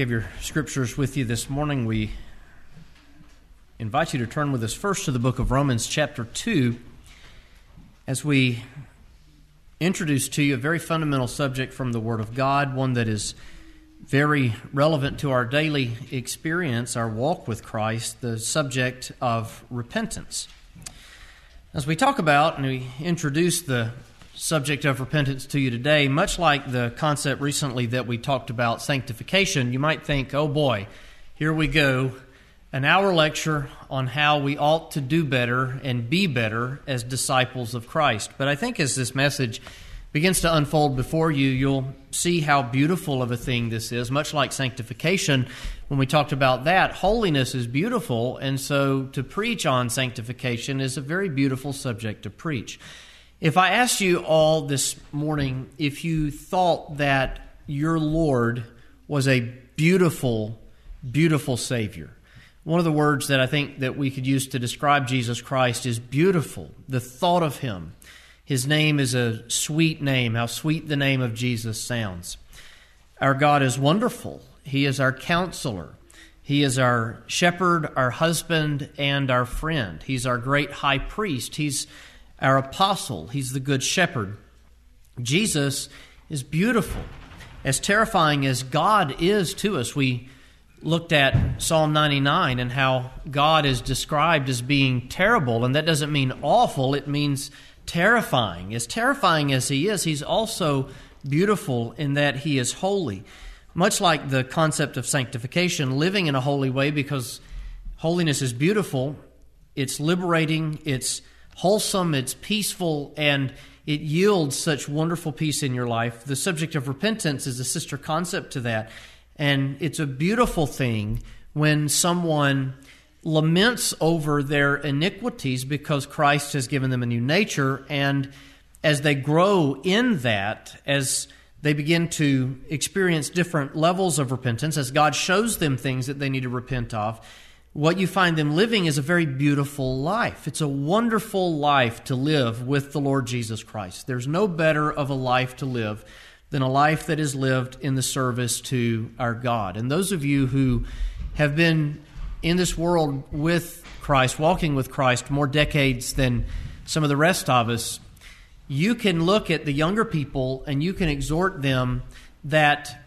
have your scriptures with you this morning, we invite you to turn with us first to the book of Romans, chapter 2, as we introduce to you a very fundamental subject from the Word of God, one that is very relevant to our daily experience, our walk with Christ, the subject of repentance. As we talk about and we introduce the subject of repentance to you today, much like the concept recently that we talked about sanctification, you might think, oh boy, here we go, an hour lecture on how we ought to do better and be better as disciples of Christ. But I think as this message begins to unfold before you, you'll see how beautiful of a thing this is. Much like sanctification, when we talked about that, holiness is beautiful, and so to preach on sanctification is a very beautiful subject to preach. If I asked you all this morning if you thought that your Lord was a beautiful, beautiful Savior, one of the words that I think that we could use to describe Jesus Christ is beautiful. The thought of Him. His name is a sweet name. How sweet the name of Jesus sounds. Our God is wonderful. He is our counselor. He is our shepherd, our husband, and our friend. He's our great high priest. He's our apostle. He's the good shepherd. Jesus is beautiful. As terrifying as God is to us, we looked at Psalm 99 and how God is described as being terrible, and that doesn't mean awful, it means terrifying. As terrifying as He is, He's also beautiful in that He is holy. Much like the concept of sanctification, living in a holy way because holiness is beautiful, it's liberating, it's wholesome, it's peaceful, and it yields such wonderful peace in your life. The subject of repentance is a sister concept to that. And it's a beautiful thing when someone laments over their iniquities because Christ has given them a new nature. And as they grow in that, as they begin to experience different levels of repentance, as God shows them things that they need to repent of, what you find them living is a very beautiful life. It's a wonderful life to live with the Lord Jesus Christ. There's no better of a life to live than a life that is lived in the service to our God. And those of you who have been in this world with Christ, walking with Christ more decades than some of the rest of us, you can look at the younger people and you can exhort them that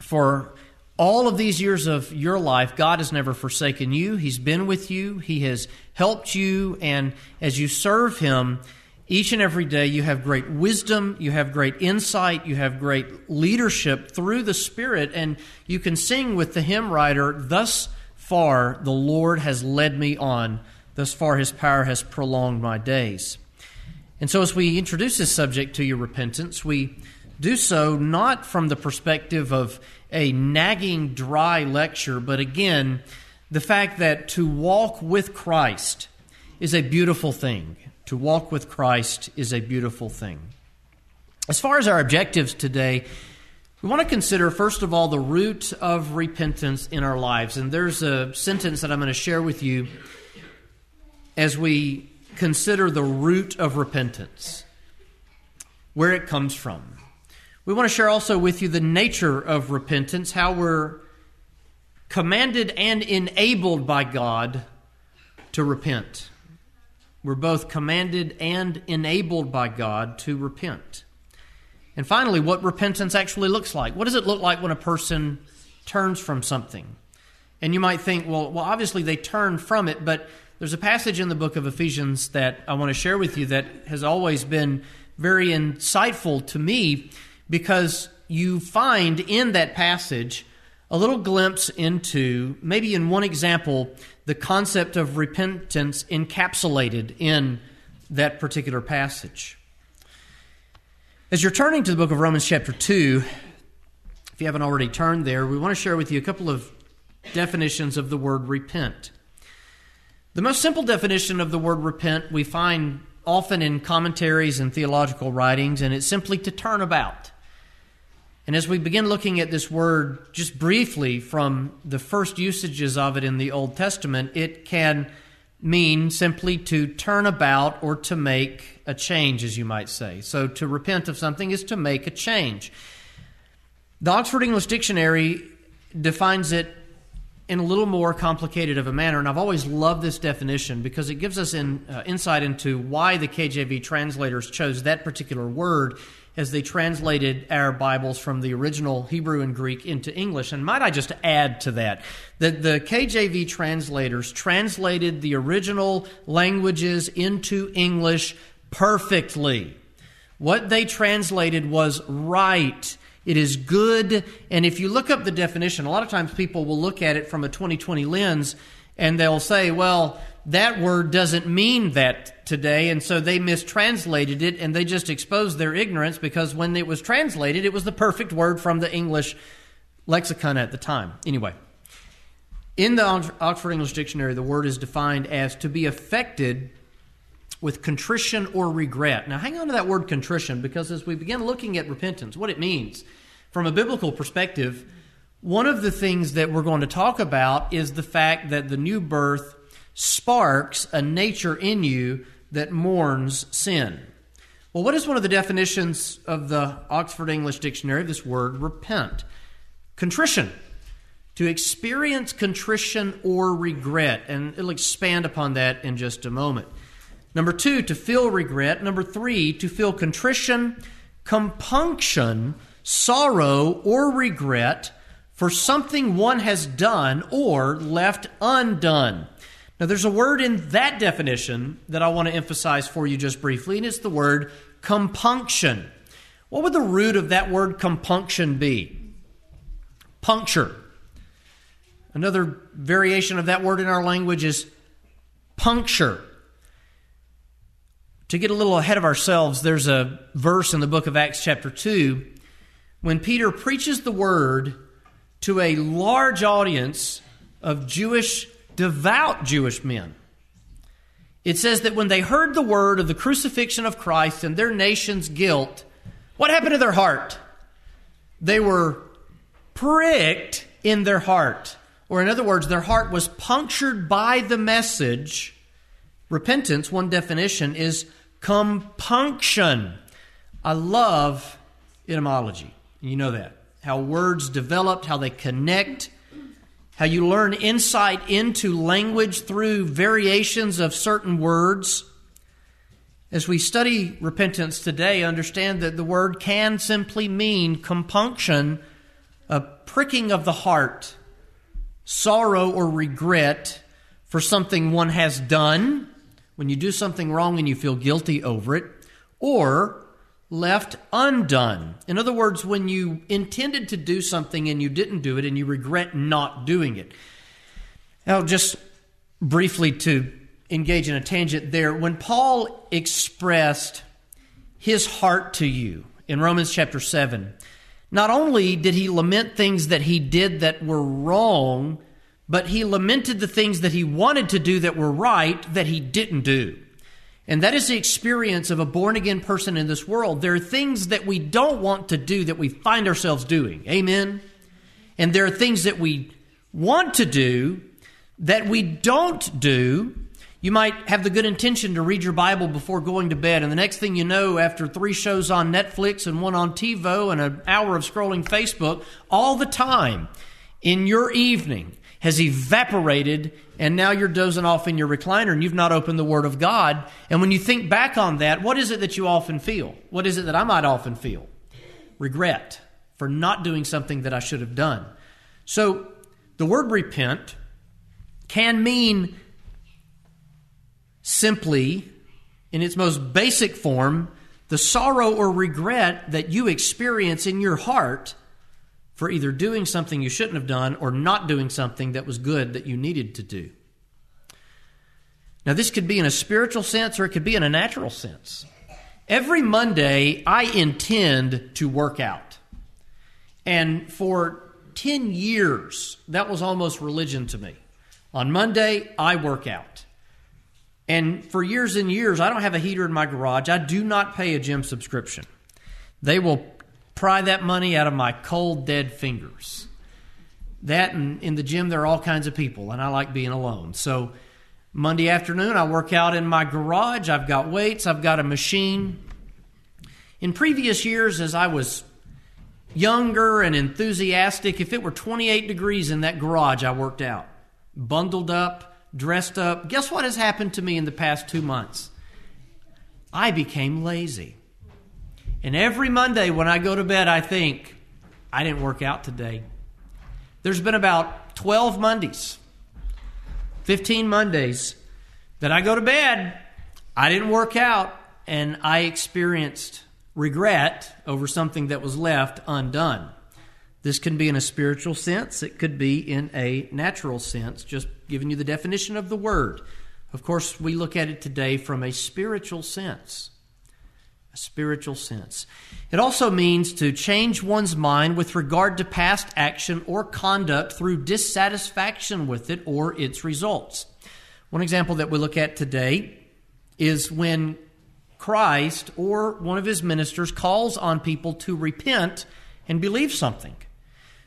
for all of these years of your life, God has never forsaken you. He's been with you, He has helped you, and as you serve Him, each and every day you have great wisdom, you have great insight, you have great leadership through the Spirit, and you can sing with the hymn writer, Thus far the Lord has led me on, thus far His power has prolonged my days. And so, as we introduce this subject to your repentance, we do so not from the perspective of a nagging, dry lecture, but again, the fact that to walk with Christ is a beautiful thing. To walk with Christ is a beautiful thing. As far as our objectives today, we want to consider, first of all, the root of repentance in our lives. And there's a sentence that I'm going to share with you as we consider the root of repentance, where it comes from. We want to share also with you the nature of repentance, how we're commanded and enabled by God to repent. We're both commanded and enabled by God to repent. And finally, what repentance actually looks like. What does it look like when a person turns from something? And you might think, well, well, obviously they turn from it, but there's a passage in the book of Ephesians that I want to share with you that has always been very insightful to me because you find in that passage a little glimpse into, maybe in one example, the concept of repentance encapsulated in that particular passage. As you're turning to the book of Romans, chapter 2, if you haven't already turned there, we want to share with you a couple of definitions of the word repent. The most simple definition of the word repent we find often in commentaries and theological writings, and it's simply to turn about. And as we begin looking at this word just briefly from the first usages of it in the Old Testament, it can mean simply to turn about or to make a change, as you might say. So to repent of something is to make a change. The Oxford English Dictionary defines it in a little more complicated of a manner, and I've always loved this definition because it gives us in, uh, insight into why the KJV translators chose that particular word as they translated our Bibles from the original Hebrew and Greek into English. And might I just add to that that the KJV translators translated the original languages into English perfectly. What they translated was right. It is good. And if you look up the definition, a lot of times people will look at it from a 2020 lens and they'll say, well, that word doesn't mean that today, and so they mistranslated it and they just exposed their ignorance because when it was translated, it was the perfect word from the English lexicon at the time. Anyway, in the Oxford English Dictionary, the word is defined as to be affected with contrition or regret. Now, hang on to that word contrition because as we begin looking at repentance, what it means from a biblical perspective, one of the things that we're going to talk about is the fact that the new birth sparks a nature in you that mourns sin. Well, what is one of the definitions of the Oxford English Dictionary of this word repent? Contrition. To experience contrition or regret. And it'll expand upon that in just a moment. Number two, to feel regret. Number three, to feel contrition, compunction, sorrow, or regret for something one has done or left undone. Now, there's a word in that definition that I want to emphasize for you just briefly, and it's the word compunction. What would the root of that word compunction be? Puncture. Another variation of that word in our language is puncture. To get a little ahead of ourselves, there's a verse in the book of Acts, chapter 2, when Peter preaches the word to a large audience of Jewish devout Jewish men. It says that when they heard the word of the crucifixion of Christ and their nation's guilt, what happened to their heart? They were pricked in their heart. Or, in other words, their heart was punctured by the message. Repentance, one definition, is compunction. I love etymology. You know that. How words developed, how they connect how you learn insight into language through variations of certain words. As we study repentance today, understand that the word can simply mean compunction, a pricking of the heart, sorrow or regret for something one has done, when you do something wrong and you feel guilty over it, or left undone. In other words, when you intended to do something and you didn't do it and you regret not doing it. Now, just briefly to engage in a tangent there, when Paul expressed his heart to you in Romans chapter 7, not only did he lament things that he did that were wrong, but he lamented the things that he wanted to do that were right that he didn't do. And that is the experience of a born again person in this world. There are things that we don't want to do that we find ourselves doing. Amen? And there are things that we want to do that we don't do. You might have the good intention to read your Bible before going to bed, and the next thing you know, after three shows on Netflix and one on TiVo and an hour of scrolling Facebook, all the time in your evening has evaporated and now you're dozing off in your recliner and you've not opened the Word of God. And when you think back on that, what is it that you often feel? What is it that I might often feel? Regret for not doing something that I should have done. So the word repent can mean simply, in its most basic form, the sorrow or regret that you experience in your heart for either doing something you shouldn't have done or not doing something that was good that you needed to do. Now, this could be in a spiritual sense or it could be in a natural sense. Every Monday, I intend to work out. And for 10 years, that was almost religion to me. On Monday, I work out. And for years and years, I don't have a heater in my garage. I do not pay a gym subscription. They will pry that money out of my cold, dead fingers. That and in the gym, there are all kinds of people, and I like being alone. So Monday afternoon, I work out in my garage. I've got weights, I've got a machine. In previous years, as I was younger and enthusiastic, if it were 28 degrees in that garage, I worked out. Bundled up, dressed up. Guess what has happened to me in the past two months? I became lazy. And every Monday when I go to bed, I think, I didn't work out today. There's been about 12 Mondays, 15 Mondays that I go to bed, I didn't work out, and I experienced regret over something that was left undone. This can be in a spiritual sense, it could be in a natural sense, just giving you the definition of the word. Of course, we look at it today from a spiritual sense. Spiritual sense. It also means to change one's mind with regard to past action or conduct through dissatisfaction with it or its results. One example that we look at today is when Christ or one of his ministers calls on people to repent and believe something.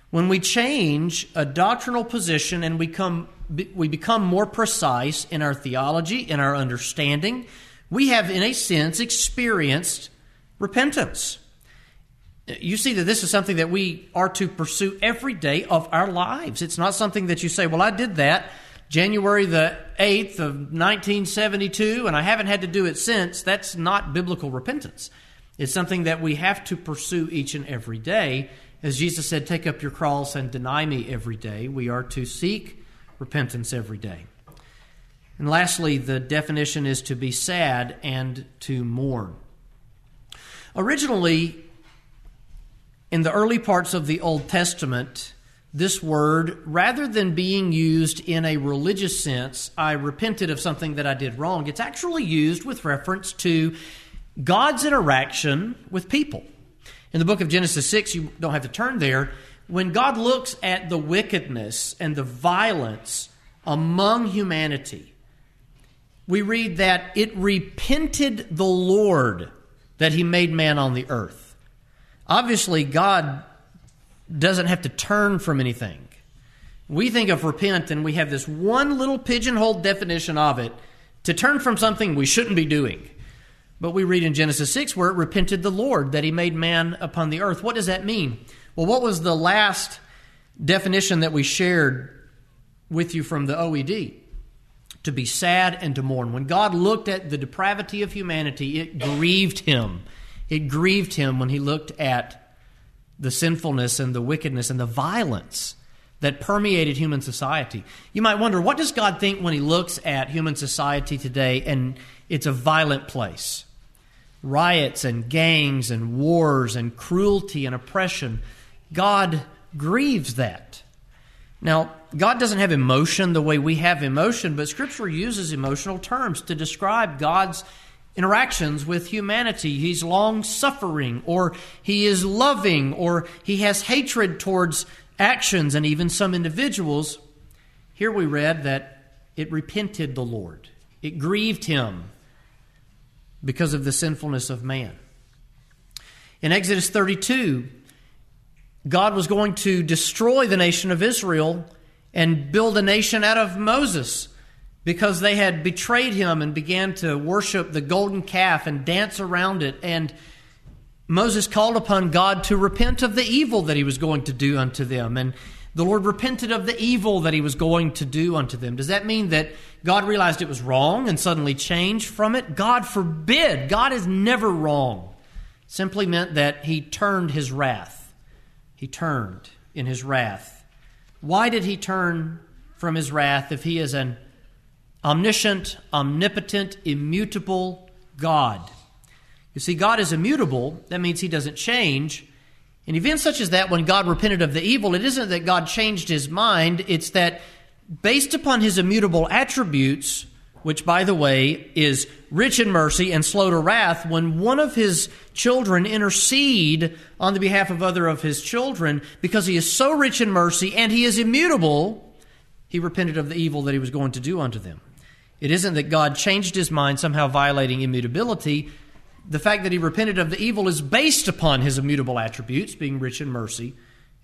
When we change a doctrinal position and we, come, we become more precise in our theology, in our understanding, we have, in a sense, experienced repentance. You see that this is something that we are to pursue every day of our lives. It's not something that you say, Well, I did that January the 8th of 1972, and I haven't had to do it since, that's not biblical repentance. It's something that we have to pursue each and every day. As Jesus said, take up your cross and deny me every day. We are to seek repentance every day. And lastly, the definition is to be sad and to mourn. Originally, in the early parts of the Old Testament, this word, rather than being used in a religious sense, I repented of something that I did wrong, it's actually used with reference to God's interaction with people. In the book of Genesis 6, you don't have to turn there, when God looks at the wickedness and the violence among humanity, we read that it repented the Lord that he made man on the earth. Obviously, God doesn't have to turn from anything. We think of repent and we have this one little pigeonhole definition of it to turn from something we shouldn't be doing. But we read in Genesis 6 where it repented the Lord that he made man upon the earth. What does that mean? Well, what was the last definition that we shared with you from the OED? To be sad and to mourn. When God looked at the depravity of humanity, it grieved him. It grieved him when he looked at the sinfulness and the wickedness and the violence that permeated human society. You might wonder, what does God think when He looks at human society today and it's a violent place? Riots and gangs and wars and cruelty and oppression. God grieves that. Now, God doesn't have emotion the way we have emotion, but Scripture uses emotional terms to describe God's interactions with humanity. He's long suffering, or he is loving, or he has hatred towards actions and even some individuals. Here we read that it repented the Lord, it grieved him because of the sinfulness of man. In Exodus 32, God was going to destroy the nation of Israel and build a nation out of Moses because they had betrayed him and began to worship the golden calf and dance around it. And Moses called upon God to repent of the evil that he was going to do unto them. And the Lord repented of the evil that he was going to do unto them. Does that mean that God realized it was wrong and suddenly changed from it? God forbid. God is never wrong. simply meant that he turned his wrath. He turned in his wrath. Why did he turn from his wrath if he is an omniscient, omnipotent, immutable God. You see, God is immutable. That means he doesn't change. In events such as that, when God repented of the evil, it isn't that God changed his mind, it's that based upon his immutable attributes, which, by the way, is rich in mercy and slow to wrath, when one of his children intercede on the behalf of other of his children, because he is so rich in mercy and he is immutable, he repented of the evil that he was going to do unto them. It isn't that God changed his mind, somehow violating immutability. The fact that he repented of the evil is based upon his immutable attributes, being rich in mercy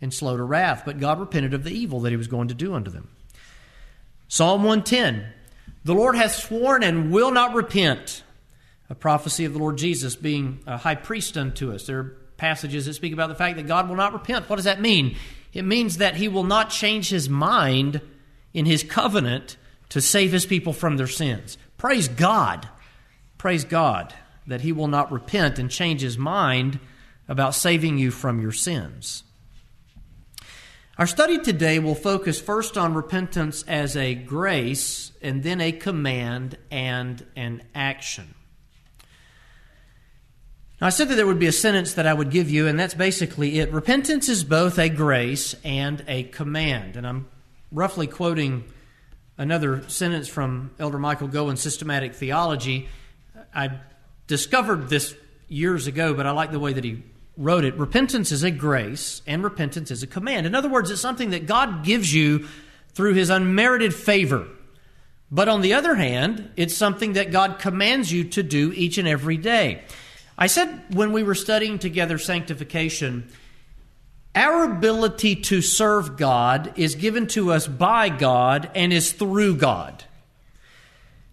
and slow to wrath. But God repented of the evil that he was going to do unto them. Psalm 110 The Lord hath sworn and will not repent. A prophecy of the Lord Jesus being a high priest unto us. There are passages that speak about the fact that God will not repent. What does that mean? It means that he will not change his mind in his covenant to save his people from their sins. Praise God. Praise God that he will not repent and change his mind about saving you from your sins. Our study today will focus first on repentance as a grace and then a command and an action. Now, I said that there would be a sentence that I would give you, and that's basically it. Repentance is both a grace and a command. And I'm roughly quoting another sentence from Elder Michael Gowens' Systematic Theology. I discovered this years ago, but I like the way that he wrote it. Repentance is a grace, and repentance is a command. In other words, it's something that God gives you through his unmerited favor. But on the other hand, it's something that God commands you to do each and every day. I said when we were studying together sanctification, our ability to serve God is given to us by God and is through God.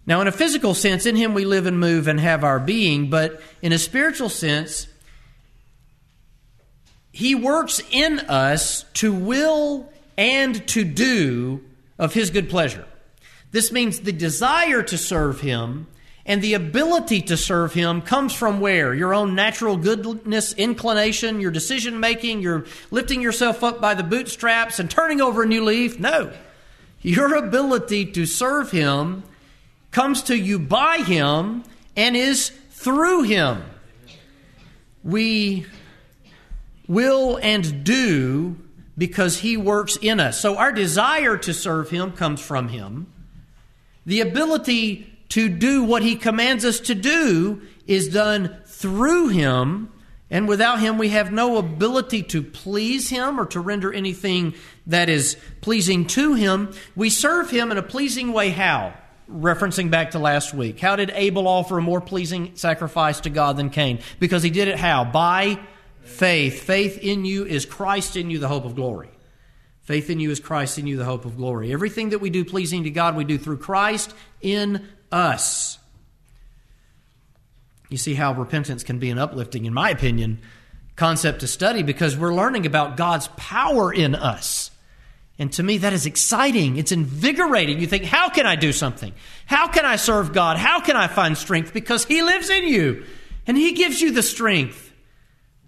Now, in a physical sense, in Him we live and move and have our being, but in a spiritual sense, He works in us to will and to do of His good pleasure. This means the desire to serve Him and the ability to serve Him comes from where? Your own natural goodness, inclination, your decision making, your lifting yourself up by the bootstraps and turning over a new leaf? No. Your ability to serve Him comes to you by Him and is through Him. We will and do because He works in us. So our desire to serve Him comes from Him. The ability to do what he commands us to do is done through him. And without him, we have no ability to please him or to render anything that is pleasing to him. We serve him in a pleasing way. How? Referencing back to last week. How did Abel offer a more pleasing sacrifice to God than Cain? Because he did it how? By faith. Faith in you is Christ in you, the hope of glory. Faith in you is Christ in you, the hope of glory. Everything that we do pleasing to God, we do through Christ in us. You see how repentance can be an uplifting, in my opinion, concept to study because we're learning about God's power in us. And to me, that is exciting. It's invigorating. You think, how can I do something? How can I serve God? How can I find strength? Because He lives in you and He gives you the strength.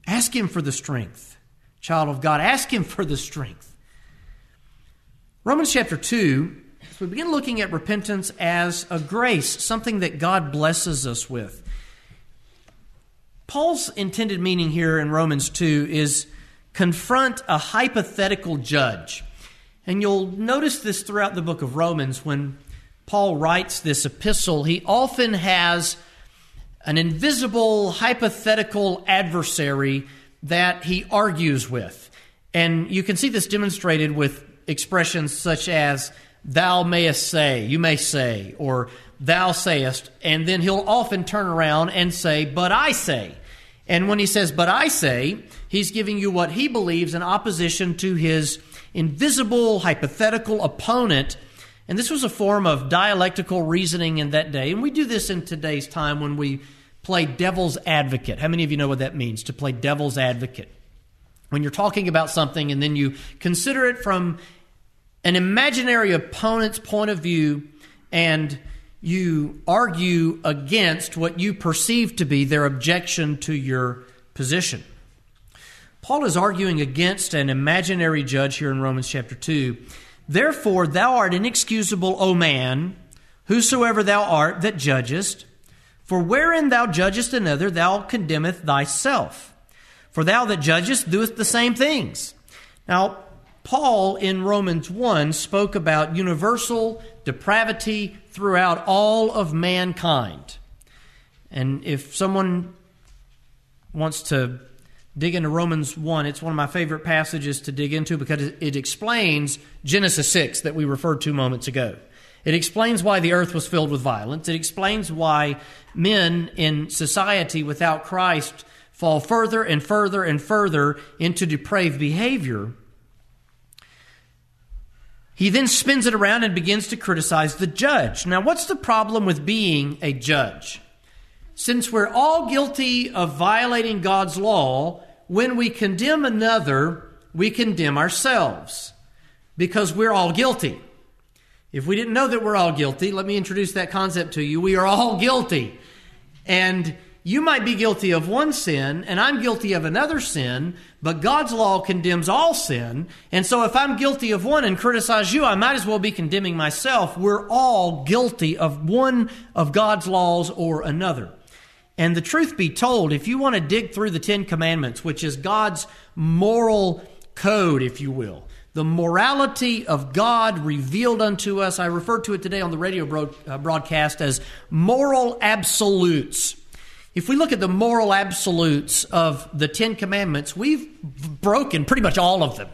Ask Him for the strength. Child of God, ask Him for the strength. Romans chapter 2 so we begin looking at repentance as a grace, something that God blesses us with. Paul's intended meaning here in Romans 2 is confront a hypothetical judge. And you'll notice this throughout the book of Romans when Paul writes this epistle, he often has an invisible hypothetical adversary that he argues with. And you can see this demonstrated with expressions such as thou mayest say, you may say, or thou sayest, and then he'll often turn around and say, but I say. And when he says, but I say, he's giving you what he believes in opposition to his invisible, hypothetical opponent. And this was a form of dialectical reasoning in that day. And we do this in today's time when we play devil's advocate. How many of you know what that means, to play devil's advocate? When you're talking about something and then you consider it from an imaginary opponent's point of view and you argue against what you perceive to be their objection to your position. Paul is arguing against an imaginary judge here in Romans chapter 2. Therefore, thou art inexcusable, O man, whosoever thou art that judgest. For wherein thou judgest another, thou condemneth thyself. For thou that judgest doest the same things. Now, Paul in Romans 1 spoke about universal depravity throughout all of mankind. And if someone wants to dig into Romans 1, it's one of my favorite passages to dig into because it explains Genesis 6 that we referred to moments ago. It explains why the earth was filled with violence. It explains why men in society without Christ fall further and further and further into depraved behavior. He then spins it around and begins to criticize the judge. Now, what's the problem with being a judge? Since we're all guilty of violating God's law, when we condemn another, we condemn ourselves because we're all guilty. If we didn't know that we're all guilty, let me introduce that concept to you. We are all guilty. And you might be guilty of one sin, and I'm guilty of another sin, but God's law condemns all sin. And so if I'm guilty of one and criticize you, I might as well be condemning myself. We're all guilty of one of God's laws or another. And the truth be told, if you want to dig through the Ten Commandments, which is God's moral code, if you will, the morality of God revealed unto us, I refer to it today on the radio uh, broadcast as moral absolutes. If we look at the moral absolutes of the Ten Commandments, we've broken pretty much all of them.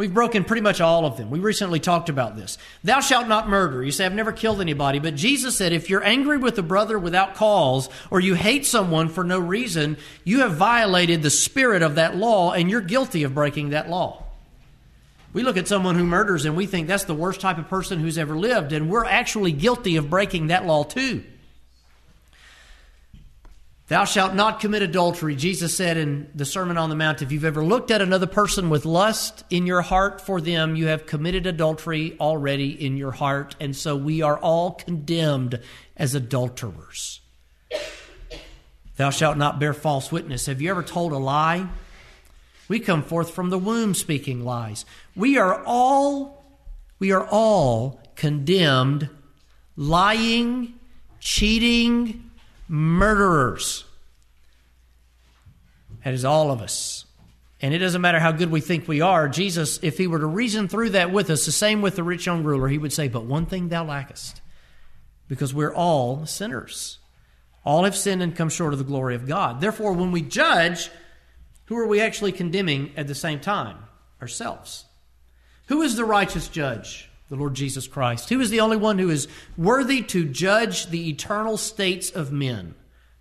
We've broken pretty much all of them. We recently talked about this. Thou shalt not murder. You say, I've never killed anybody. But Jesus said, if you're angry with a brother without cause, or you hate someone for no reason, you have violated the spirit of that law, and you're guilty of breaking that law. We look at someone who murders and we think that's the worst type of person who's ever lived, and we're actually guilty of breaking that law too. Thou shalt not commit adultery. Jesus said in the Sermon on the Mount, if you've ever looked at another person with lust in your heart for them, you have committed adultery already in your heart. And so we are all condemned as adulterers. Thou shalt not bear false witness. Have you ever told a lie? We come forth from the womb speaking lies. We are all, we are all condemned, lying, cheating, murderers. That is all of us. And it doesn't matter how good we think we are. Jesus, if he were to reason through that with us, the same with the rich young ruler, he would say, But one thing thou lackest, because we're all sinners. All have sinned and come short of the glory of God. Therefore, when we judge, who are we actually condemning at the same time? Ourselves. Who is the righteous judge? The Lord Jesus Christ. Who is the only one who is worthy to judge the eternal states of men?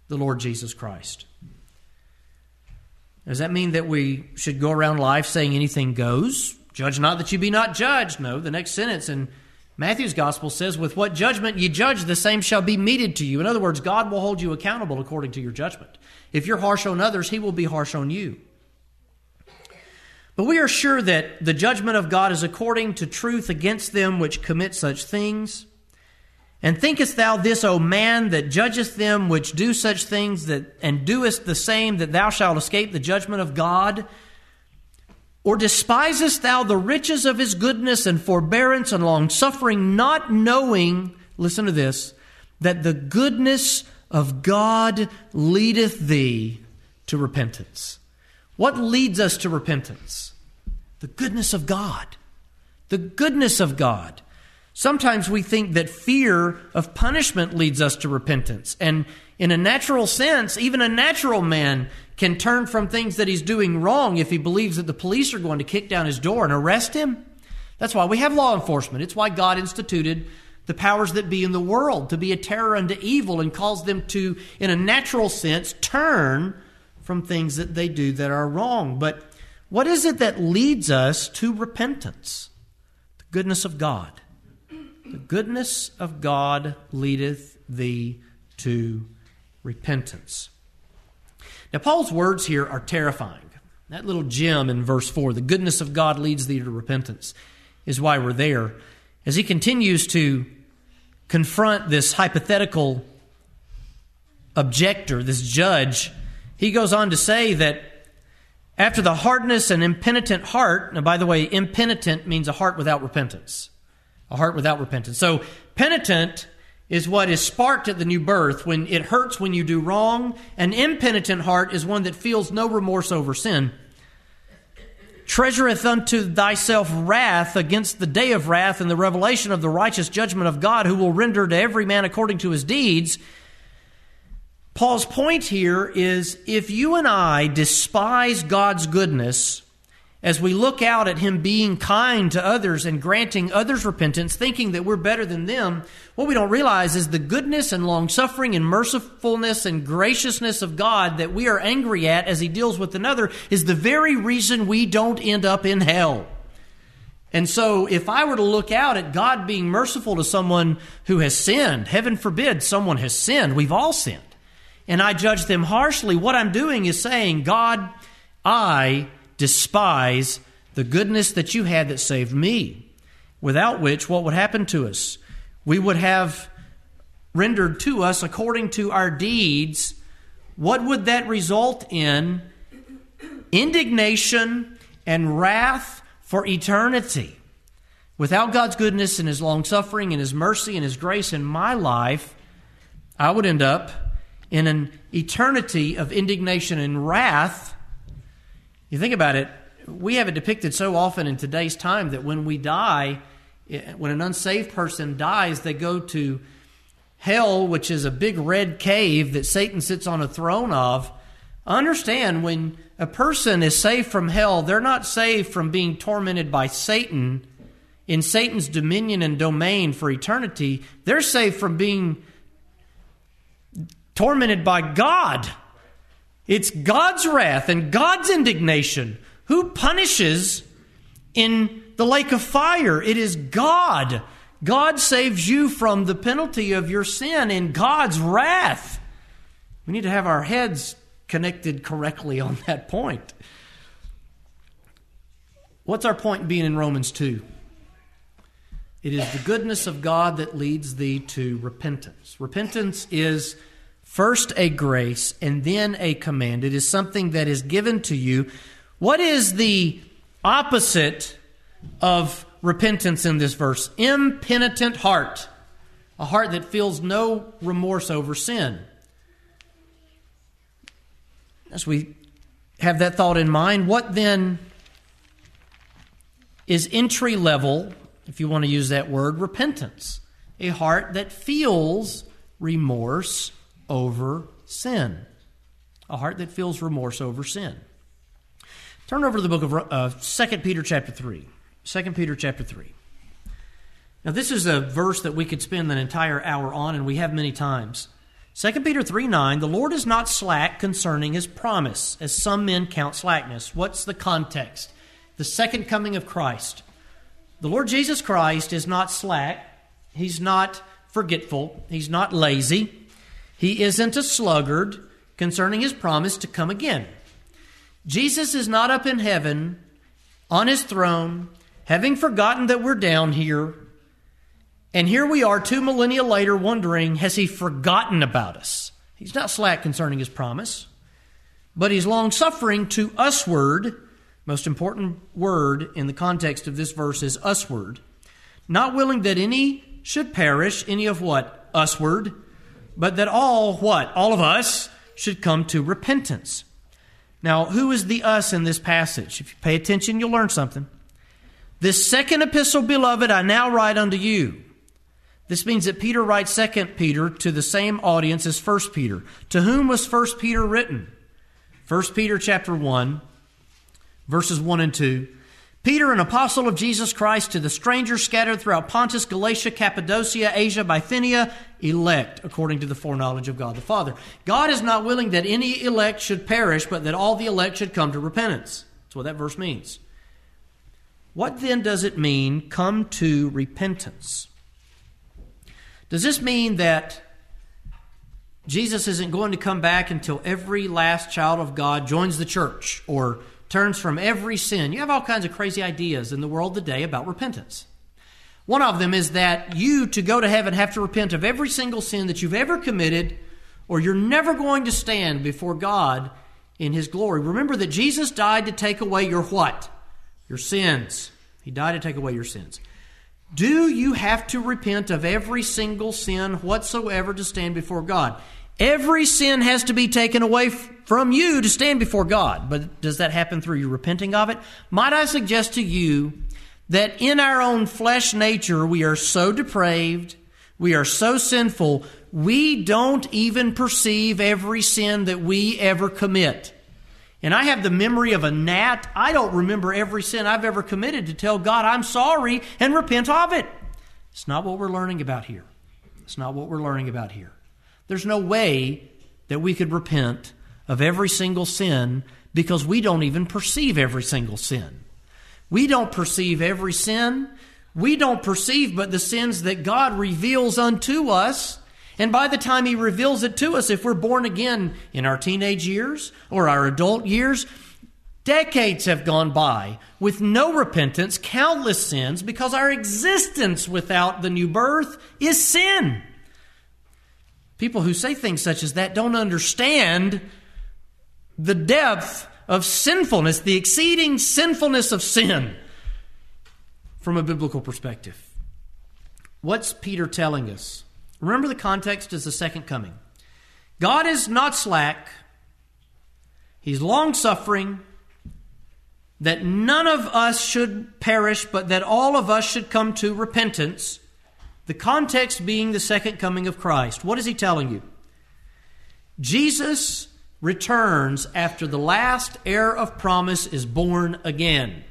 The Lord Jesus Christ. Does that mean that we should go around life saying anything goes? Judge not that you be not judged. No, the next sentence in Matthew's gospel says, With what judgment ye judge, the same shall be meted to you. In other words, God will hold you accountable according to your judgment. If you're harsh on others, He will be harsh on you. But we are sure that the judgment of God is according to truth against them which commit such things. And thinkest thou this, O man, that judgest them which do such things that and doest the same, that thou shalt escape the judgment of God? Or despisest thou the riches of his goodness and forbearance and long suffering, not knowing, listen to this, that the goodness of God leadeth thee to repentance? What leads us to repentance? The goodness of God. The goodness of God. Sometimes we think that fear of punishment leads us to repentance. And in a natural sense, even a natural man can turn from things that he's doing wrong if he believes that the police are going to kick down his door and arrest him. That's why we have law enforcement. It's why God instituted the powers that be in the world to be a terror unto evil and cause them to, in a natural sense, turn from things that they do that are wrong. But what is it that leads us to repentance? The goodness of God. The goodness of God leadeth thee to repentance. Now, Paul's words here are terrifying. That little gem in verse 4, the goodness of God leads thee to repentance, is why we're there. As he continues to confront this hypothetical objector, this judge he goes on to say that after the hardness and impenitent heart, now by the way, impenitent means a heart without repentance. A heart without repentance. So penitent is what is sparked at the new birth when it hurts when you do wrong. An impenitent heart is one that feels no remorse over sin. Treasureth unto thyself wrath against the day of wrath and the revelation of the righteous judgment of God, who will render to every man according to his deeds. Paul's point here is if you and I despise God's goodness, as we look out at Him being kind to others and granting others repentance, thinking that we're better than them, what we don't realize is the goodness and long suffering and mercifulness and graciousness of God that we are angry at as He deals with another is the very reason we don't end up in hell. And so, if I were to look out at God being merciful to someone who has sinned, heaven forbid someone has sinned, we've all sinned and I judge them harshly, what I'm doing is saying, God, I despise the goodness that you had that saved me. Without which, what would happen to us? We would have rendered to us according to our deeds. What would that result in? Indignation and wrath for eternity. Without God's goodness and His long suffering and His mercy and His grace in my life, I would end up in an eternity of indignation and wrath. You think about it, we have it depicted so often in today's time that when we die, eh, when an unsaved person dies, they go to hell, which is a big red cave that Satan sits on a throne of. Understand when a person is saved from hell, they're not saved from being tormented by Satan in Satan's dominion and domain for eternity. They're saved from being tormented by God. It's God's wrath and God's indignation. Who punishes in the lake of fire? It is God. God saves you from the penalty of your sin in God's wrath. We need to have our heads connected correctly on that point. What's our point being in Romans 2? It is the goodness of God that leads thee to repentance. Repentance is First a grace and then a command. It is something that is given to you. What is the opposite of repentance in this verse? Impenitent heart. A heart that feels no remorse over sin. As we have that thought in mind, what then is entry level, if you want to use that word, repentance? A heart that feels remorse over sin. A heart that feels remorse over sin. Turn over to the book of uh, 2 Peter chapter 3. 2 Peter chapter 3. Now, this is a verse that we could spend an entire hour on, and we have many times. 2 Peter 3 9, the Lord is not slack concerning his promise, as some men count slackness. What's the context? The second coming of Christ. The Lord Jesus Christ is not slack, he's not forgetful, he's not lazy. He isn't a sluggard concerning his promise to come again. Jesus is not up in heaven on his throne, having forgotten that we're down here. And here we are, two millennia later, wondering, has he forgotten about us? He's not slack concerning his promise, but he's long suffering to usward. Most important word in the context of this verse is usward. Not willing that any should perish, any of what? Usward but that all what? All of us should come to repentance. Now, who is the us in this passage? If you pay attention, you'll learn something. This second epistle, beloved, I now write unto you. This means that Peter writes second Peter to the same audience as first Peter. To whom was first Peter written? First Peter chapter 1, verses 1 and 2. Peter, an apostle of Jesus Christ, to the strangers scattered throughout Pontus, Galatia, Cappadocia, Asia, Bithynia, elect according to the foreknowledge of God the Father. God is not willing that any elect should perish, but that all the elect should come to repentance. That's what that verse means. What then does it mean, come to repentance? Does this mean that Jesus isn't going to come back until every last child of God joins the church or turns from every sin. You have all kinds of crazy ideas in the world today about repentance. One of them is that you, to go to heaven, have to repent of every single sin that you've ever committed, or you're never going to stand before God in His glory. Remember that Jesus died to take away your what? Your sins. He died to take away your sins. Do you have to repent of every single sin whatsoever to stand before God? Every sin has to be taken away from you to stand before God. But does that happen through you repenting of it? Might I suggest to you that in our own flesh nature, we are so depraved, we are so sinful, we don't even perceive every sin that we ever commit. And I have the memory of a gnat. I don't remember every sin I've ever committed to tell God I'm sorry and repent of it. It's not what we're learning about here. It's not what we're learning about here. There's no way that we could repent of every single sin because we don't even perceive every single sin. We don't perceive every sin. We don't perceive but the sins that God reveals unto us. And by the time He reveals it to us, if we're born again in our teenage years or our adult years, Decades have gone by with no repentance, countless sins, because our existence without the new birth is sin. People who say things such as that don't understand the depth of sinfulness, the exceeding sinfulness of sin from a biblical perspective. What's Peter telling us? Remember, the context is the second coming. God is not slack, He's long suffering, that none of us should perish, but that all of us should come to repentance. The context being the second coming of Christ. What is He telling you? Jesus returns after the last heir of promise is born again.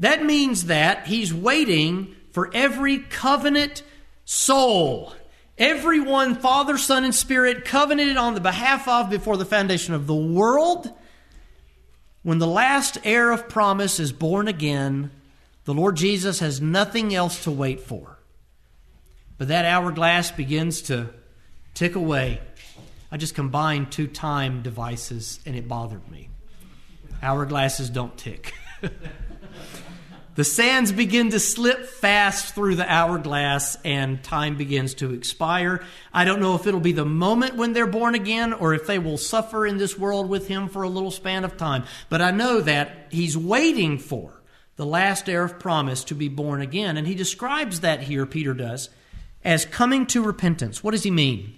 That means that He's waiting for every covenant soul. Everyone, Father, Son, and Spirit, covenanted on the behalf of before the foundation of the world. When the last heir of promise is born again, the Lord Jesus has nothing else to wait for. But that hourglass begins to tick away. I just combined two time devices and it bothered me. Hourglasses don't tick. The sands begin to slip fast through the hourglass and time begins to expire. I don't know if it'll be the moment when they're born again or if they will suffer in this world with him for a little span of time. But I know that he's waiting for the last heir of promise to be born again. And he describes that here, Peter does, as coming to repentance. What does he mean?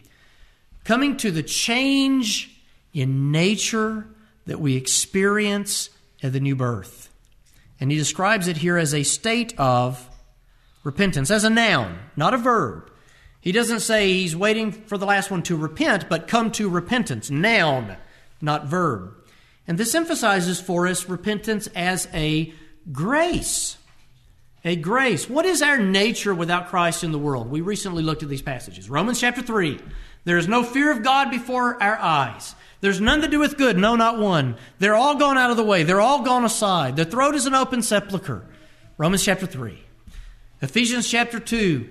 Coming to the change in nature that we experience at the new birth. And he describes it here as a state of repentance, as a noun, not a verb. He doesn't say he's waiting for the last one to repent, but come to repentance. Noun, not verb. And this emphasizes for us repentance as a grace. A grace. What is our nature without Christ in the world? We recently looked at these passages. Romans chapter 3. There is no fear of God before our eyes. There's none that doeth good, no, not one. They're all gone out of the way. They're all gone aside. Their throat is an open sepulchre. Romans chapter 3. Ephesians chapter 2.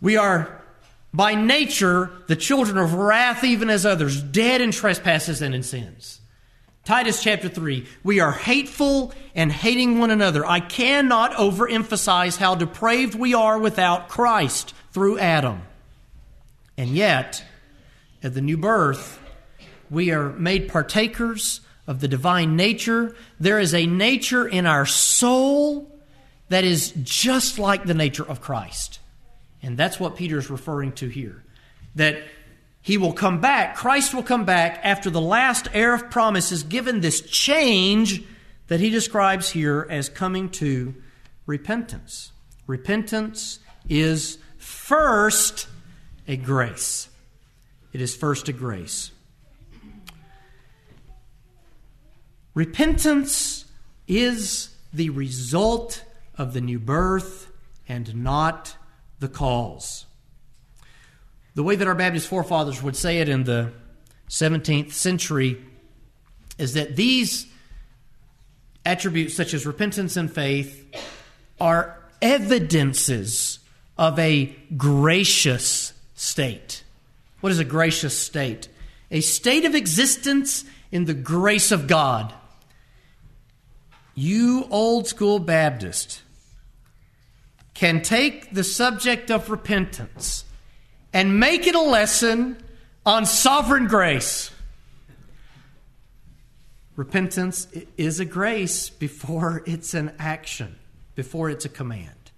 We are by nature the children of wrath, even as others, dead in trespasses and in sins. Titus chapter 3. We are hateful and hating one another. I cannot overemphasize how depraved we are without Christ through Adam. And yet, at the new birth, we are made partakers of the divine nature. There is a nature in our soul that is just like the nature of Christ. And that's what Peter is referring to here. That he will come back, Christ will come back after the last heir of promise is given this change that he describes here as coming to repentance. Repentance is first a grace. It is first a grace. Repentance is the result of the new birth and not the cause. The way that our Baptist forefathers would say it in the 17th century is that these attributes, such as repentance and faith, are evidences of a gracious state. What is a gracious state? A state of existence in the grace of God. You old school Baptist can take the subject of repentance and make it a lesson on sovereign grace. Repentance is a grace before it's an action, before it's a command.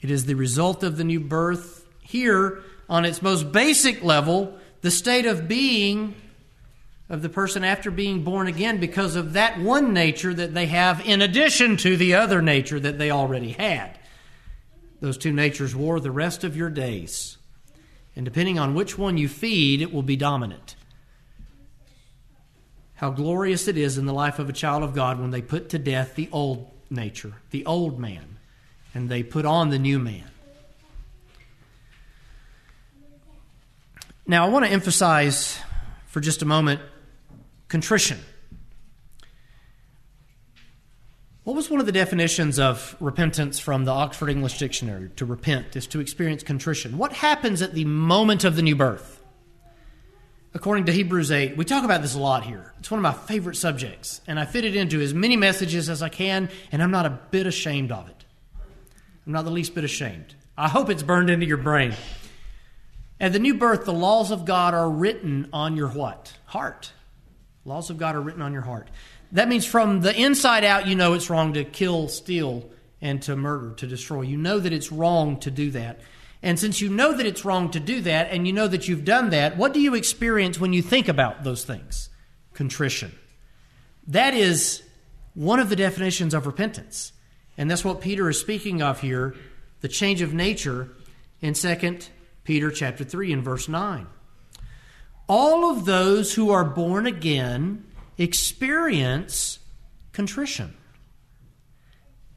It is the result of the new birth here on its most basic level, the state of being of the person after being born again because of that one nature that they have in addition to the other nature that they already had. Those two natures war the rest of your days. And depending on which one you feed, it will be dominant. How glorious it is in the life of a child of God when they put to death the old nature, the old man, and they put on the new man. Now, I want to emphasize for just a moment contrition. What was one of the definitions of repentance from the Oxford English Dictionary? To repent is to experience contrition. What happens at the moment of the new birth? according to Hebrews 8. We talk about this a lot here. It's one of my favorite subjects, and I fit it into as many messages as I can, and I'm not a bit ashamed of it. I'm not the least bit ashamed. I hope it's burned into your brain. At the new birth, the laws of God are written on your what? Heart. Laws of God are written on your heart. That means from the inside out, you know it's wrong to kill, steal, and to murder, to destroy. You know that it's wrong to do that. And since you know that it's wrong to do that and you know that you've done that, what do you experience when you think about those things? Contrition. That is one of the definitions of repentance. And that's what Peter is speaking of here, the change of nature in 2 Peter chapter 3 and verse 9. All of those who are born again experience contrition.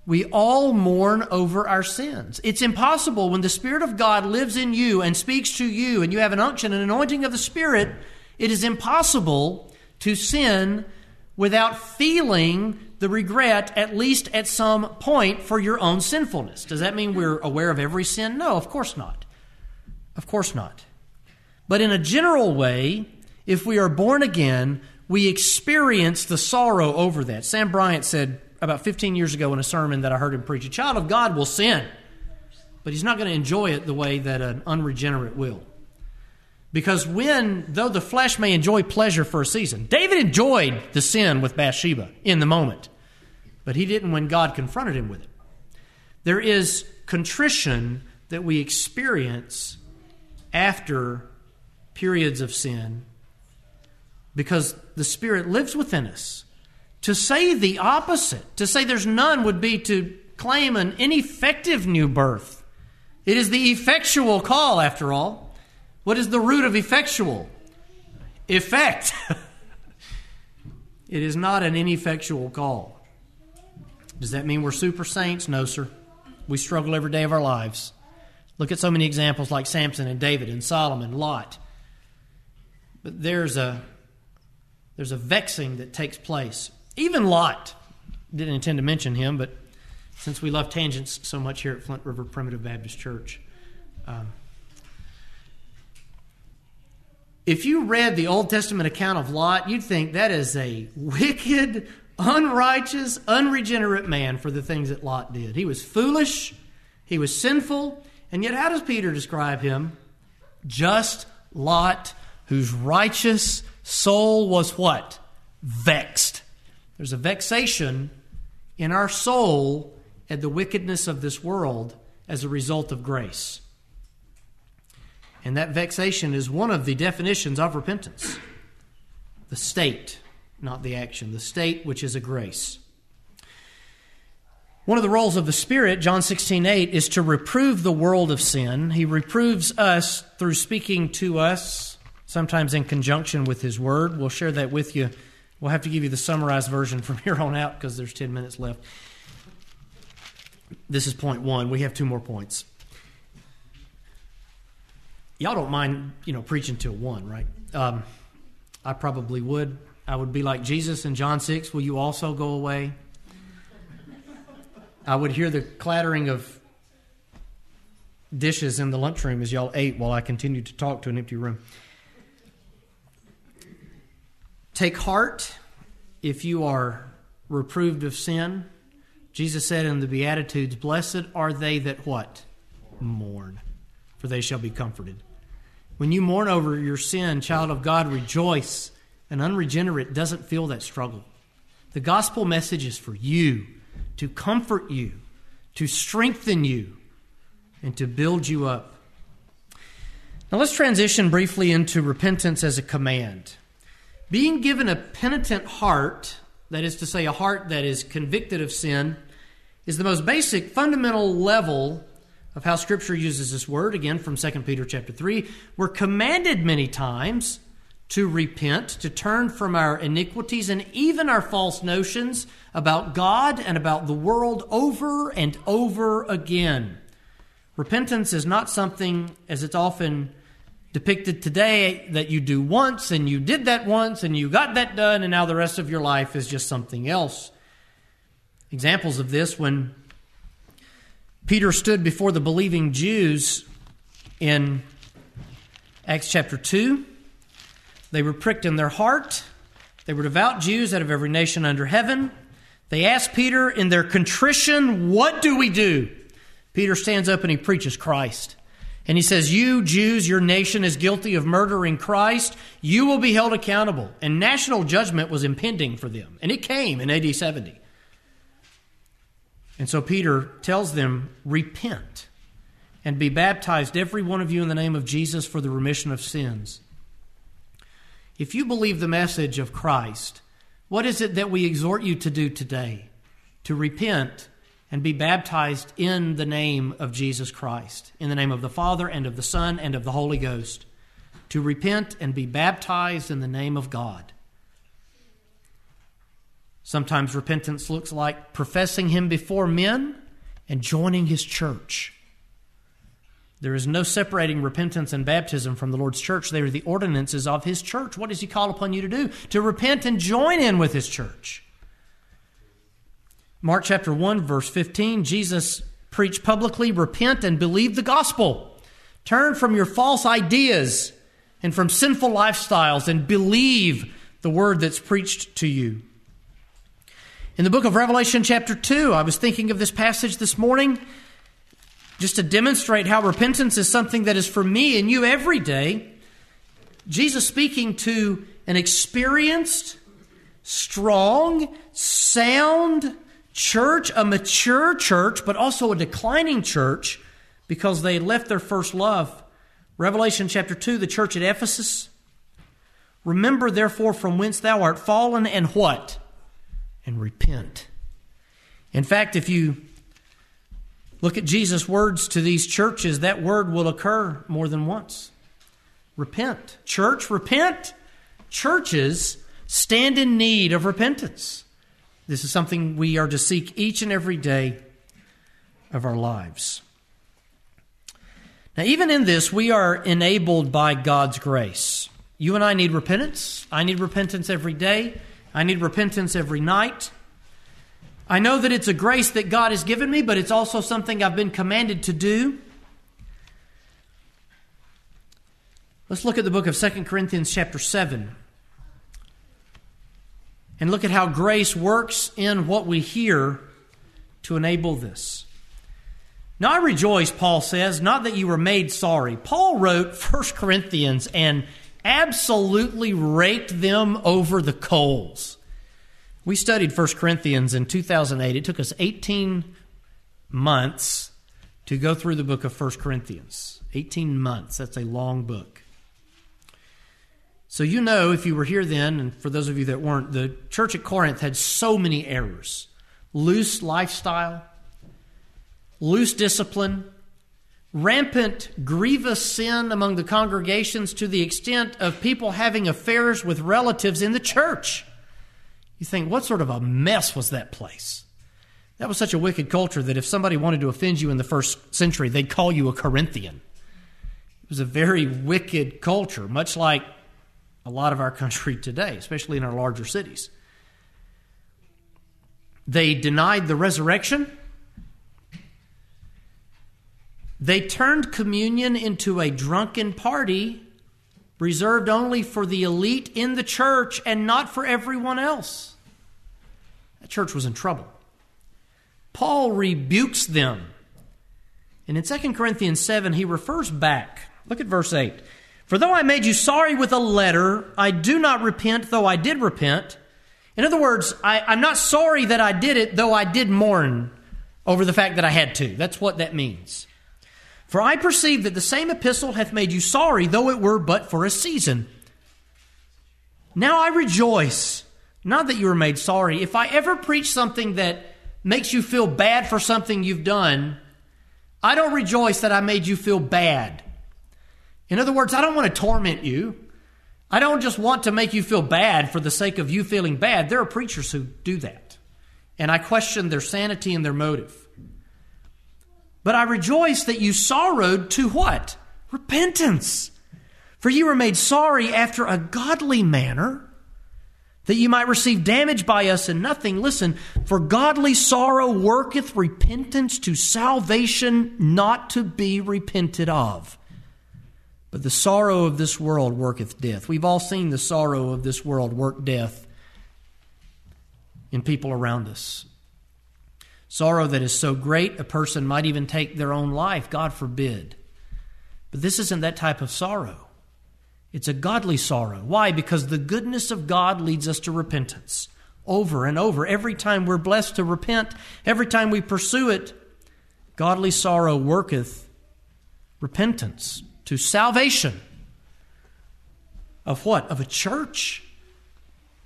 We all mourn over our sins. It's impossible when the Spirit of God lives in you and speaks to you and you have an unction, an anointing of the Spirit, it is impossible to sin without feeling the regret, at least at some point, for your own sinfulness. Does that mean we're aware of every sin? No, of course not. Of course not. But in a general way, if we are born again, we experience the sorrow over that. Sam Bryant said, about 15 years ago in a sermon that I heard him preach. A child of God will sin, but he's not going to enjoy it the way that an unregenerate will. Because when, though the flesh may enjoy pleasure for a season, David enjoyed the sin with Bathsheba in the moment, but he didn't when God confronted him with it. There is contrition that we experience after periods of sin because the Spirit lives within us. To say the opposite, to say there's none, would be to claim an ineffective new birth. It is the effectual call, after all. What is the root of effectual? Effect. it is not an ineffectual call. Does that mean we're super saints? No, sir. We struggle every day of our lives. Look at so many examples like Samson and David and Solomon, Lot. But there's a there's a vexing that takes place. Even Lot, didn't intend to mention him, but since we love tangents so much here at Flint River Primitive Baptist Church, um, if you read the Old Testament account of Lot, you'd think that is a wicked, unrighteous, unregenerate man for the things that Lot did. He was foolish, he was sinful, and yet how does Peter describe him? Just Lot, who's righteous soul was what? Vexed. There's a vexation in our soul at the wickedness of this world as a result of grace. And that vexation is one of the definitions of repentance the state, not the action, the state which is a grace. One of the roles of the Spirit, John 16, 8, is to reprove the world of sin. He reproves us through speaking to us, sometimes in conjunction with His Word. We'll share that with you We'll have to give you the summarized version from here on out because there's 10 minutes left. This is point one. We have two more points. Y'all don't mind, you know, preaching till one, right? Um, I probably would. I would be like Jesus in John 6. Will you also go away? I would hear the clattering of dishes in the lunchroom as y'all ate while I continued to talk to an empty room. Take heart if you are reproved of sin. Jesus said in the Beatitudes, Blessed are they that what? Mourn, for they shall be comforted. When you mourn over your sin, child of God, rejoice. An unregenerate doesn't feel that struggle. The gospel message is for you, to comfort you, to strengthen you, and to build you up. Now let's transition briefly into repentance as a command. Being given a penitent heart, that is to say, a heart that is convicted of sin, is the most basic, fundamental level of how Scripture uses this word. Again, from 2 Peter chapter 3. We're commanded many times to repent, to turn from our iniquities and even our false notions about God and about the world over and over again. Repentance is not something, as it's often depicted today that you do once and you did that once and you got that done and now the rest of your life is just something else. Examples of this when Peter stood before the believing Jews in Acts chapter 2. They were pricked in their heart. They were devout Jews out of every nation under heaven. They asked Peter in their contrition, What do we do? Peter stands up and he preaches Christ. And he says, You Jews, your nation is guilty of murdering Christ. You will be held accountable. And national judgment was impending for them. And it came in AD 70. And so Peter tells them, Repent and be baptized, every one of you, in the name of Jesus for the remission of sins. If you believe the message of Christ, what is it that we exhort you to do today? To repent and be baptized in the name of Jesus Christ, in the name of the Father and of the Son and of the Holy Ghost. To repent and be baptized in the name of God. Sometimes repentance looks like professing Him before men and joining His church. There is no separating repentance and baptism from the Lord's church. They are the ordinances of His church. What does He call upon you to do? To repent and join in with His church. Mark chapter 1, verse 15, Jesus preached publicly repent and believe the gospel. Turn from your false ideas and from sinful lifestyles and believe the word that's preached to you. In the book of Revelation, chapter 2, I was thinking of this passage this morning just to demonstrate how repentance is something that is for me and you every day. Jesus speaking to an experienced, strong, sound church, a mature church, but also a declining church because they left their first love. Revelation chapter 2, the church at Ephesus. Remember therefore from whence thou art fallen and what? and repent. In fact, if you look at Jesus' words to these churches, that word will occur more than once. Repent. Church, repent. Churches stand in need of repentance. This is something we are to seek each and every day of our lives. Now, even in this, we are enabled by God's grace. You and I need repentance. I need repentance every day. I need repentance every night. I know that it's a grace that God has given me, but it's also something I've been commanded to do. Let's look at the book of 2 Corinthians, chapter 7, and look at how grace works in what we hear to enable this. Now I rejoice, Paul says, not that you were made sorry. Paul wrote 1 Corinthians and absolutely raked them over the coals. We studied 1 Corinthians in 2008. It took us 18 months to go through the book of 1 Corinthians. 18 months. That's a long book. So, you know, if you were here then, and for those of you that weren't, the church at Corinth had so many errors loose lifestyle, loose discipline, rampant, grievous sin among the congregations to the extent of people having affairs with relatives in the church. You think, what sort of a mess was that place? That was such a wicked culture that if somebody wanted to offend you in the first century, they'd call you a Corinthian. It was a very wicked culture, much like a lot of our country today, especially in our larger cities. They denied the resurrection they turned communion into a drunken party reserved only for the elite in the church and not for everyone else. That church was in trouble. Paul rebukes them. And in 2 Corinthians 7, he refers back. Look at verse 8. For though I made you sorry with a letter, I do not repent, though I did repent. In other words, I, am not sorry that I did it, though I did mourn over the fact that I had to. That's what that means. For I perceive that the same epistle hath made you sorry, though it were but for a season. Now I rejoice, not that you were made sorry. If I ever preach something that makes you feel bad for something you've done, I don't rejoice that I made you feel bad. In other words, I don't want to torment you. I don't just want to make you feel bad for the sake of you feeling bad. There are preachers who do that. And I question their sanity and their motive. But I rejoice that you sorrowed to what? Repentance. For you were made sorry after a godly manner, that you might receive damage by us and nothing. Listen, for godly sorrow worketh repentance to salvation not to be repented of, But the sorrow of this world worketh death. We've all seen the sorrow of this world work death in people around us. Sorrow that is so great a person might even take their own life, God forbid. But this isn't that type of sorrow. It's a godly sorrow. Why? Because the goodness of God leads us to repentance over and over. Every time we're blessed to repent, every time we pursue it, godly sorrow worketh repentance to salvation. Of what? Of a church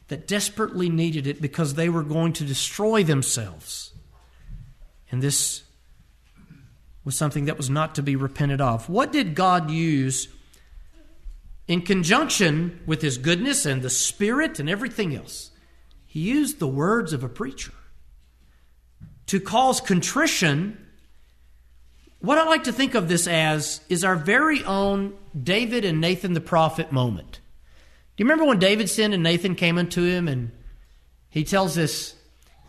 that desperately needed it because they were going to destroy themselves. And this was something that was not to be repented of. What did God use in conjunction with His goodness and the Spirit and everything else? He used the words of a preacher to cause contrition. What I like to think of this as is our very own David and Nathan the prophet moment. Do you remember when David sinned and Nathan came unto him and he tells this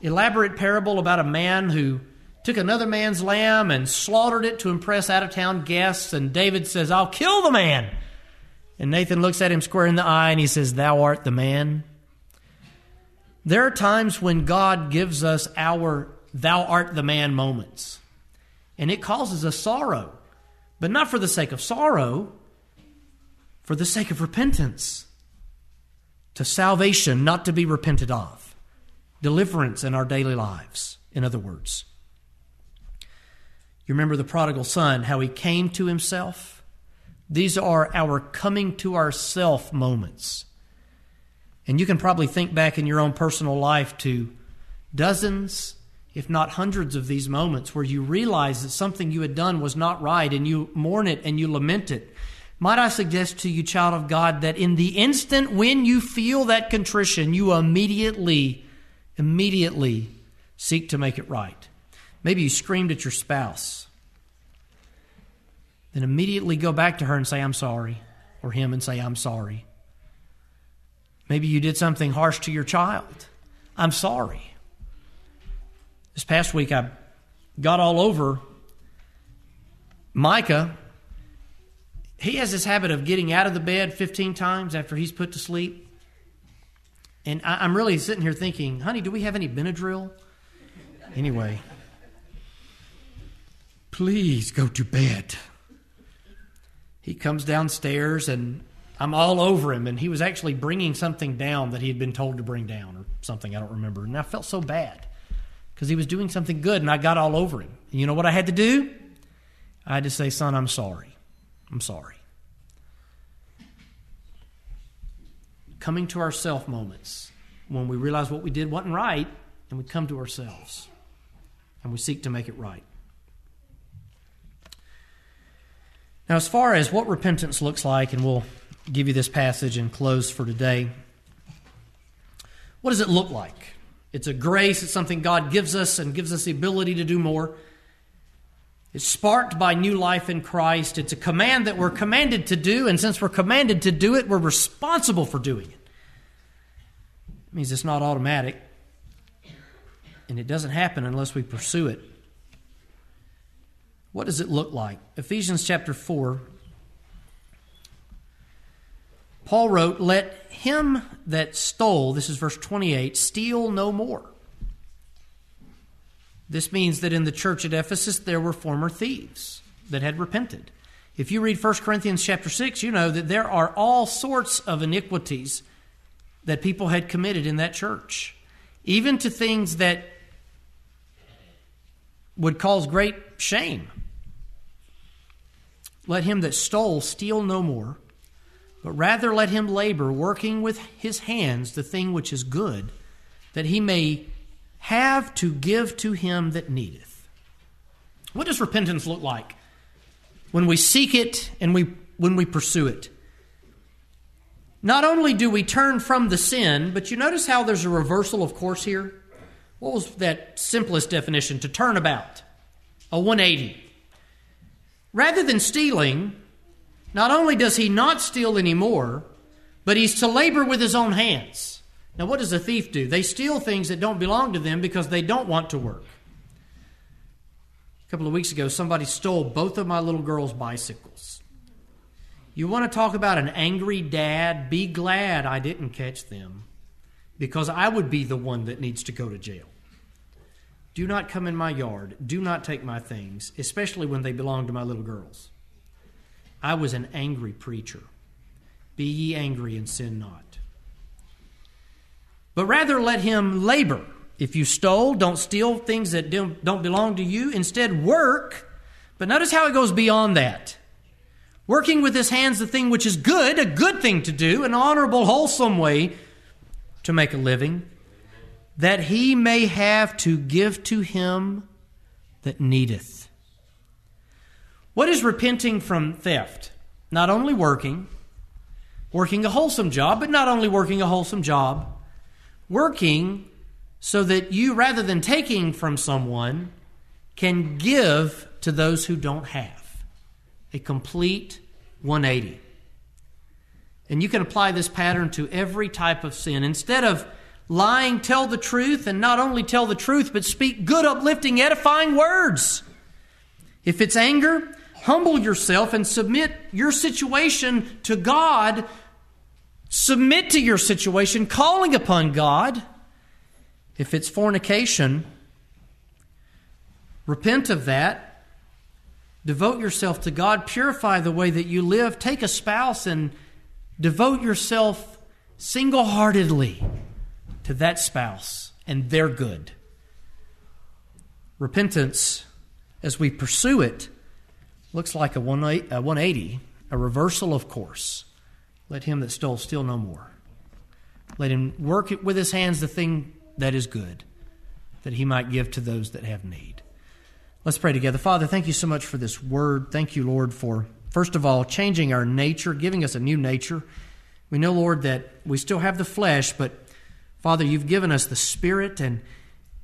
elaborate parable about a man who took another man's lamb and slaughtered it to impress out of town guests. And David says, I'll kill the man. And Nathan looks at him square in the eye and he says, Thou art the man. There are times when God gives us our thou art the man moments. And it causes us sorrow, but not for the sake of sorrow, for the sake of repentance. To salvation, not to be repented of. Deliverance in our daily lives, in other words. You remember the prodigal son, how he came to himself? These are our coming to ourself moments. And you can probably think back in your own personal life to dozens, if not hundreds, of these moments where you realize that something you had done was not right and you mourn it and you lament it. Might I suggest to you, child of God, that in the instant when you feel that contrition, you immediately, immediately seek to make it right. Maybe you screamed at your spouse. Then immediately go back to her and say, I'm sorry, or him and say, I'm sorry. Maybe you did something harsh to your child. I'm sorry. This past week, I got all over Micah. He has this habit of getting out of the bed 15 times after he's put to sleep. And I, am really sitting here thinking, honey, do we have any Benadryl? Anyway, Please go to bed. He comes downstairs and I'm all over him, and he was actually bringing something down that he had been told to bring down or something, I don't remember. And I felt so bad because he was doing something good and I got all over him. And you know what I had to do? I had to say, Son, I'm sorry. I'm sorry. Coming to ourself moments when we realize what we did wasn't right and we come to ourselves and we seek to make it right. Now, as far as what repentance looks like, and we'll give you this passage and close for today, what does it look like? It's a grace, it's something God gives us and gives us the ability to do more. It's sparked by new life in Christ. It's a command that we're commanded to do, and since we're commanded to do it, we're responsible for doing it. It means it's not automatic, and it doesn't happen unless we pursue it. What does it look like? Ephesians chapter 4. Paul wrote, Let him that stole, this is verse 28, steal no more. This means that in the church at Ephesus there were former thieves that had repented. If you read 1 Corinthians chapter 6, you know that there are all sorts of iniquities that people had committed in that church, even to things that would cause great shame. Let him that stole steal no more, but rather let him labor, working with his hands the thing which is good, that he may have to give to him that needeth. What does repentance look like? When we seek it and we, when we pursue it. Not only do we turn from the sin, but you notice how there's a reversal of course here? What was that simplest definition? To turn about. A 180. Rather than stealing, not only does he not steal anymore, but he's to labor with his own hands. Now, what does a thief do? They steal things that don't belong to them because they don't want to work. A couple of weeks ago, somebody stole both of my little girls' bicycles. You want to talk about an angry dad? Be glad I didn't catch them because I would be the one that needs to go to jail. Do not come in my yard. Do not take my things, especially when they belong to my little girls. I was an angry preacher. Be ye angry and sin not. But rather let him labor. If you stole, don't steal things that don't belong to you. Instead, work. But notice how it goes beyond that. Working with his hands the thing which is good, a good thing to do, an honorable, wholesome way to make a living, that he may have to give to him that needeth. What is repenting from theft? Not only working, working a wholesome job, but not only working a wholesome job, working so that you, rather than taking from someone, can give to those who don't have. A complete 180. And you can apply this pattern to every type of sin. Instead of lying, tell the truth, and not only tell the truth, but speak good, uplifting, edifying words. If it's anger, humble yourself and submit your situation to God. Submit to your situation, calling upon God. If it's fornication, repent of that. Devote yourself to God. Purify the way that you live. Take a spouse and devote yourself single heartedly to that spouse and their good. Repentance, as we pursue it, looks like a 180, a reversal of course. Let him that stole steal no more. Let him work with his hands the thing that is good, that he might give to those that have need. Let's pray together. Father, thank you so much for this word. Thank you, Lord, for, first of all, changing our nature, giving us a new nature. We know, Lord, that we still have the flesh, but Father, you've given us the Spirit and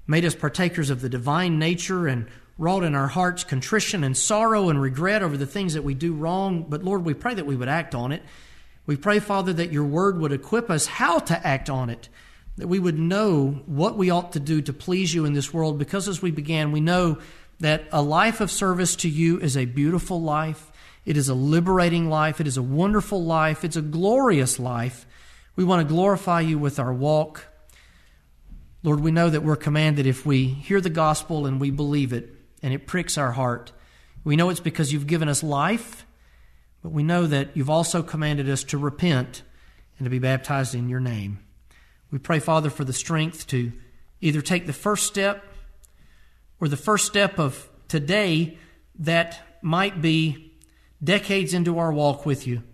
made us partakers of the divine nature and wrought in our hearts contrition and sorrow and regret over the things that we do wrong. But Lord, we pray that we would act on it. We pray, Father, that your word would equip us how to act on it, that we would know what we ought to do to please you in this world, because as we began, we know that a life of service to you is a beautiful life. It is a liberating life. It is a wonderful life. It's a glorious life. We want to glorify you with our walk. Lord, we know that we're commanded if we hear the gospel and we believe it and it pricks our heart. We know it's because you've given us life, but we know that you've also commanded us to repent and to be baptized in your name. We pray, Father, for the strength to either take the first step or the first step of today that might be decades into our walk with you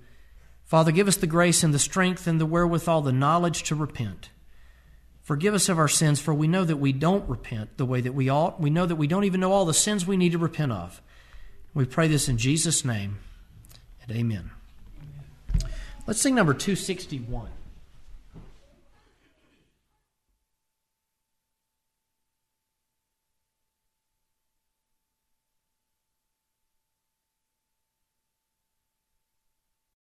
Father, give us the grace and the strength and the wherewithal, the knowledge to repent. Forgive us of our sins, for we know that we don't repent the way that we ought. We know that we don't even know all the sins we need to repent of. We pray this in Jesus' name, and amen. Let's sing number 261.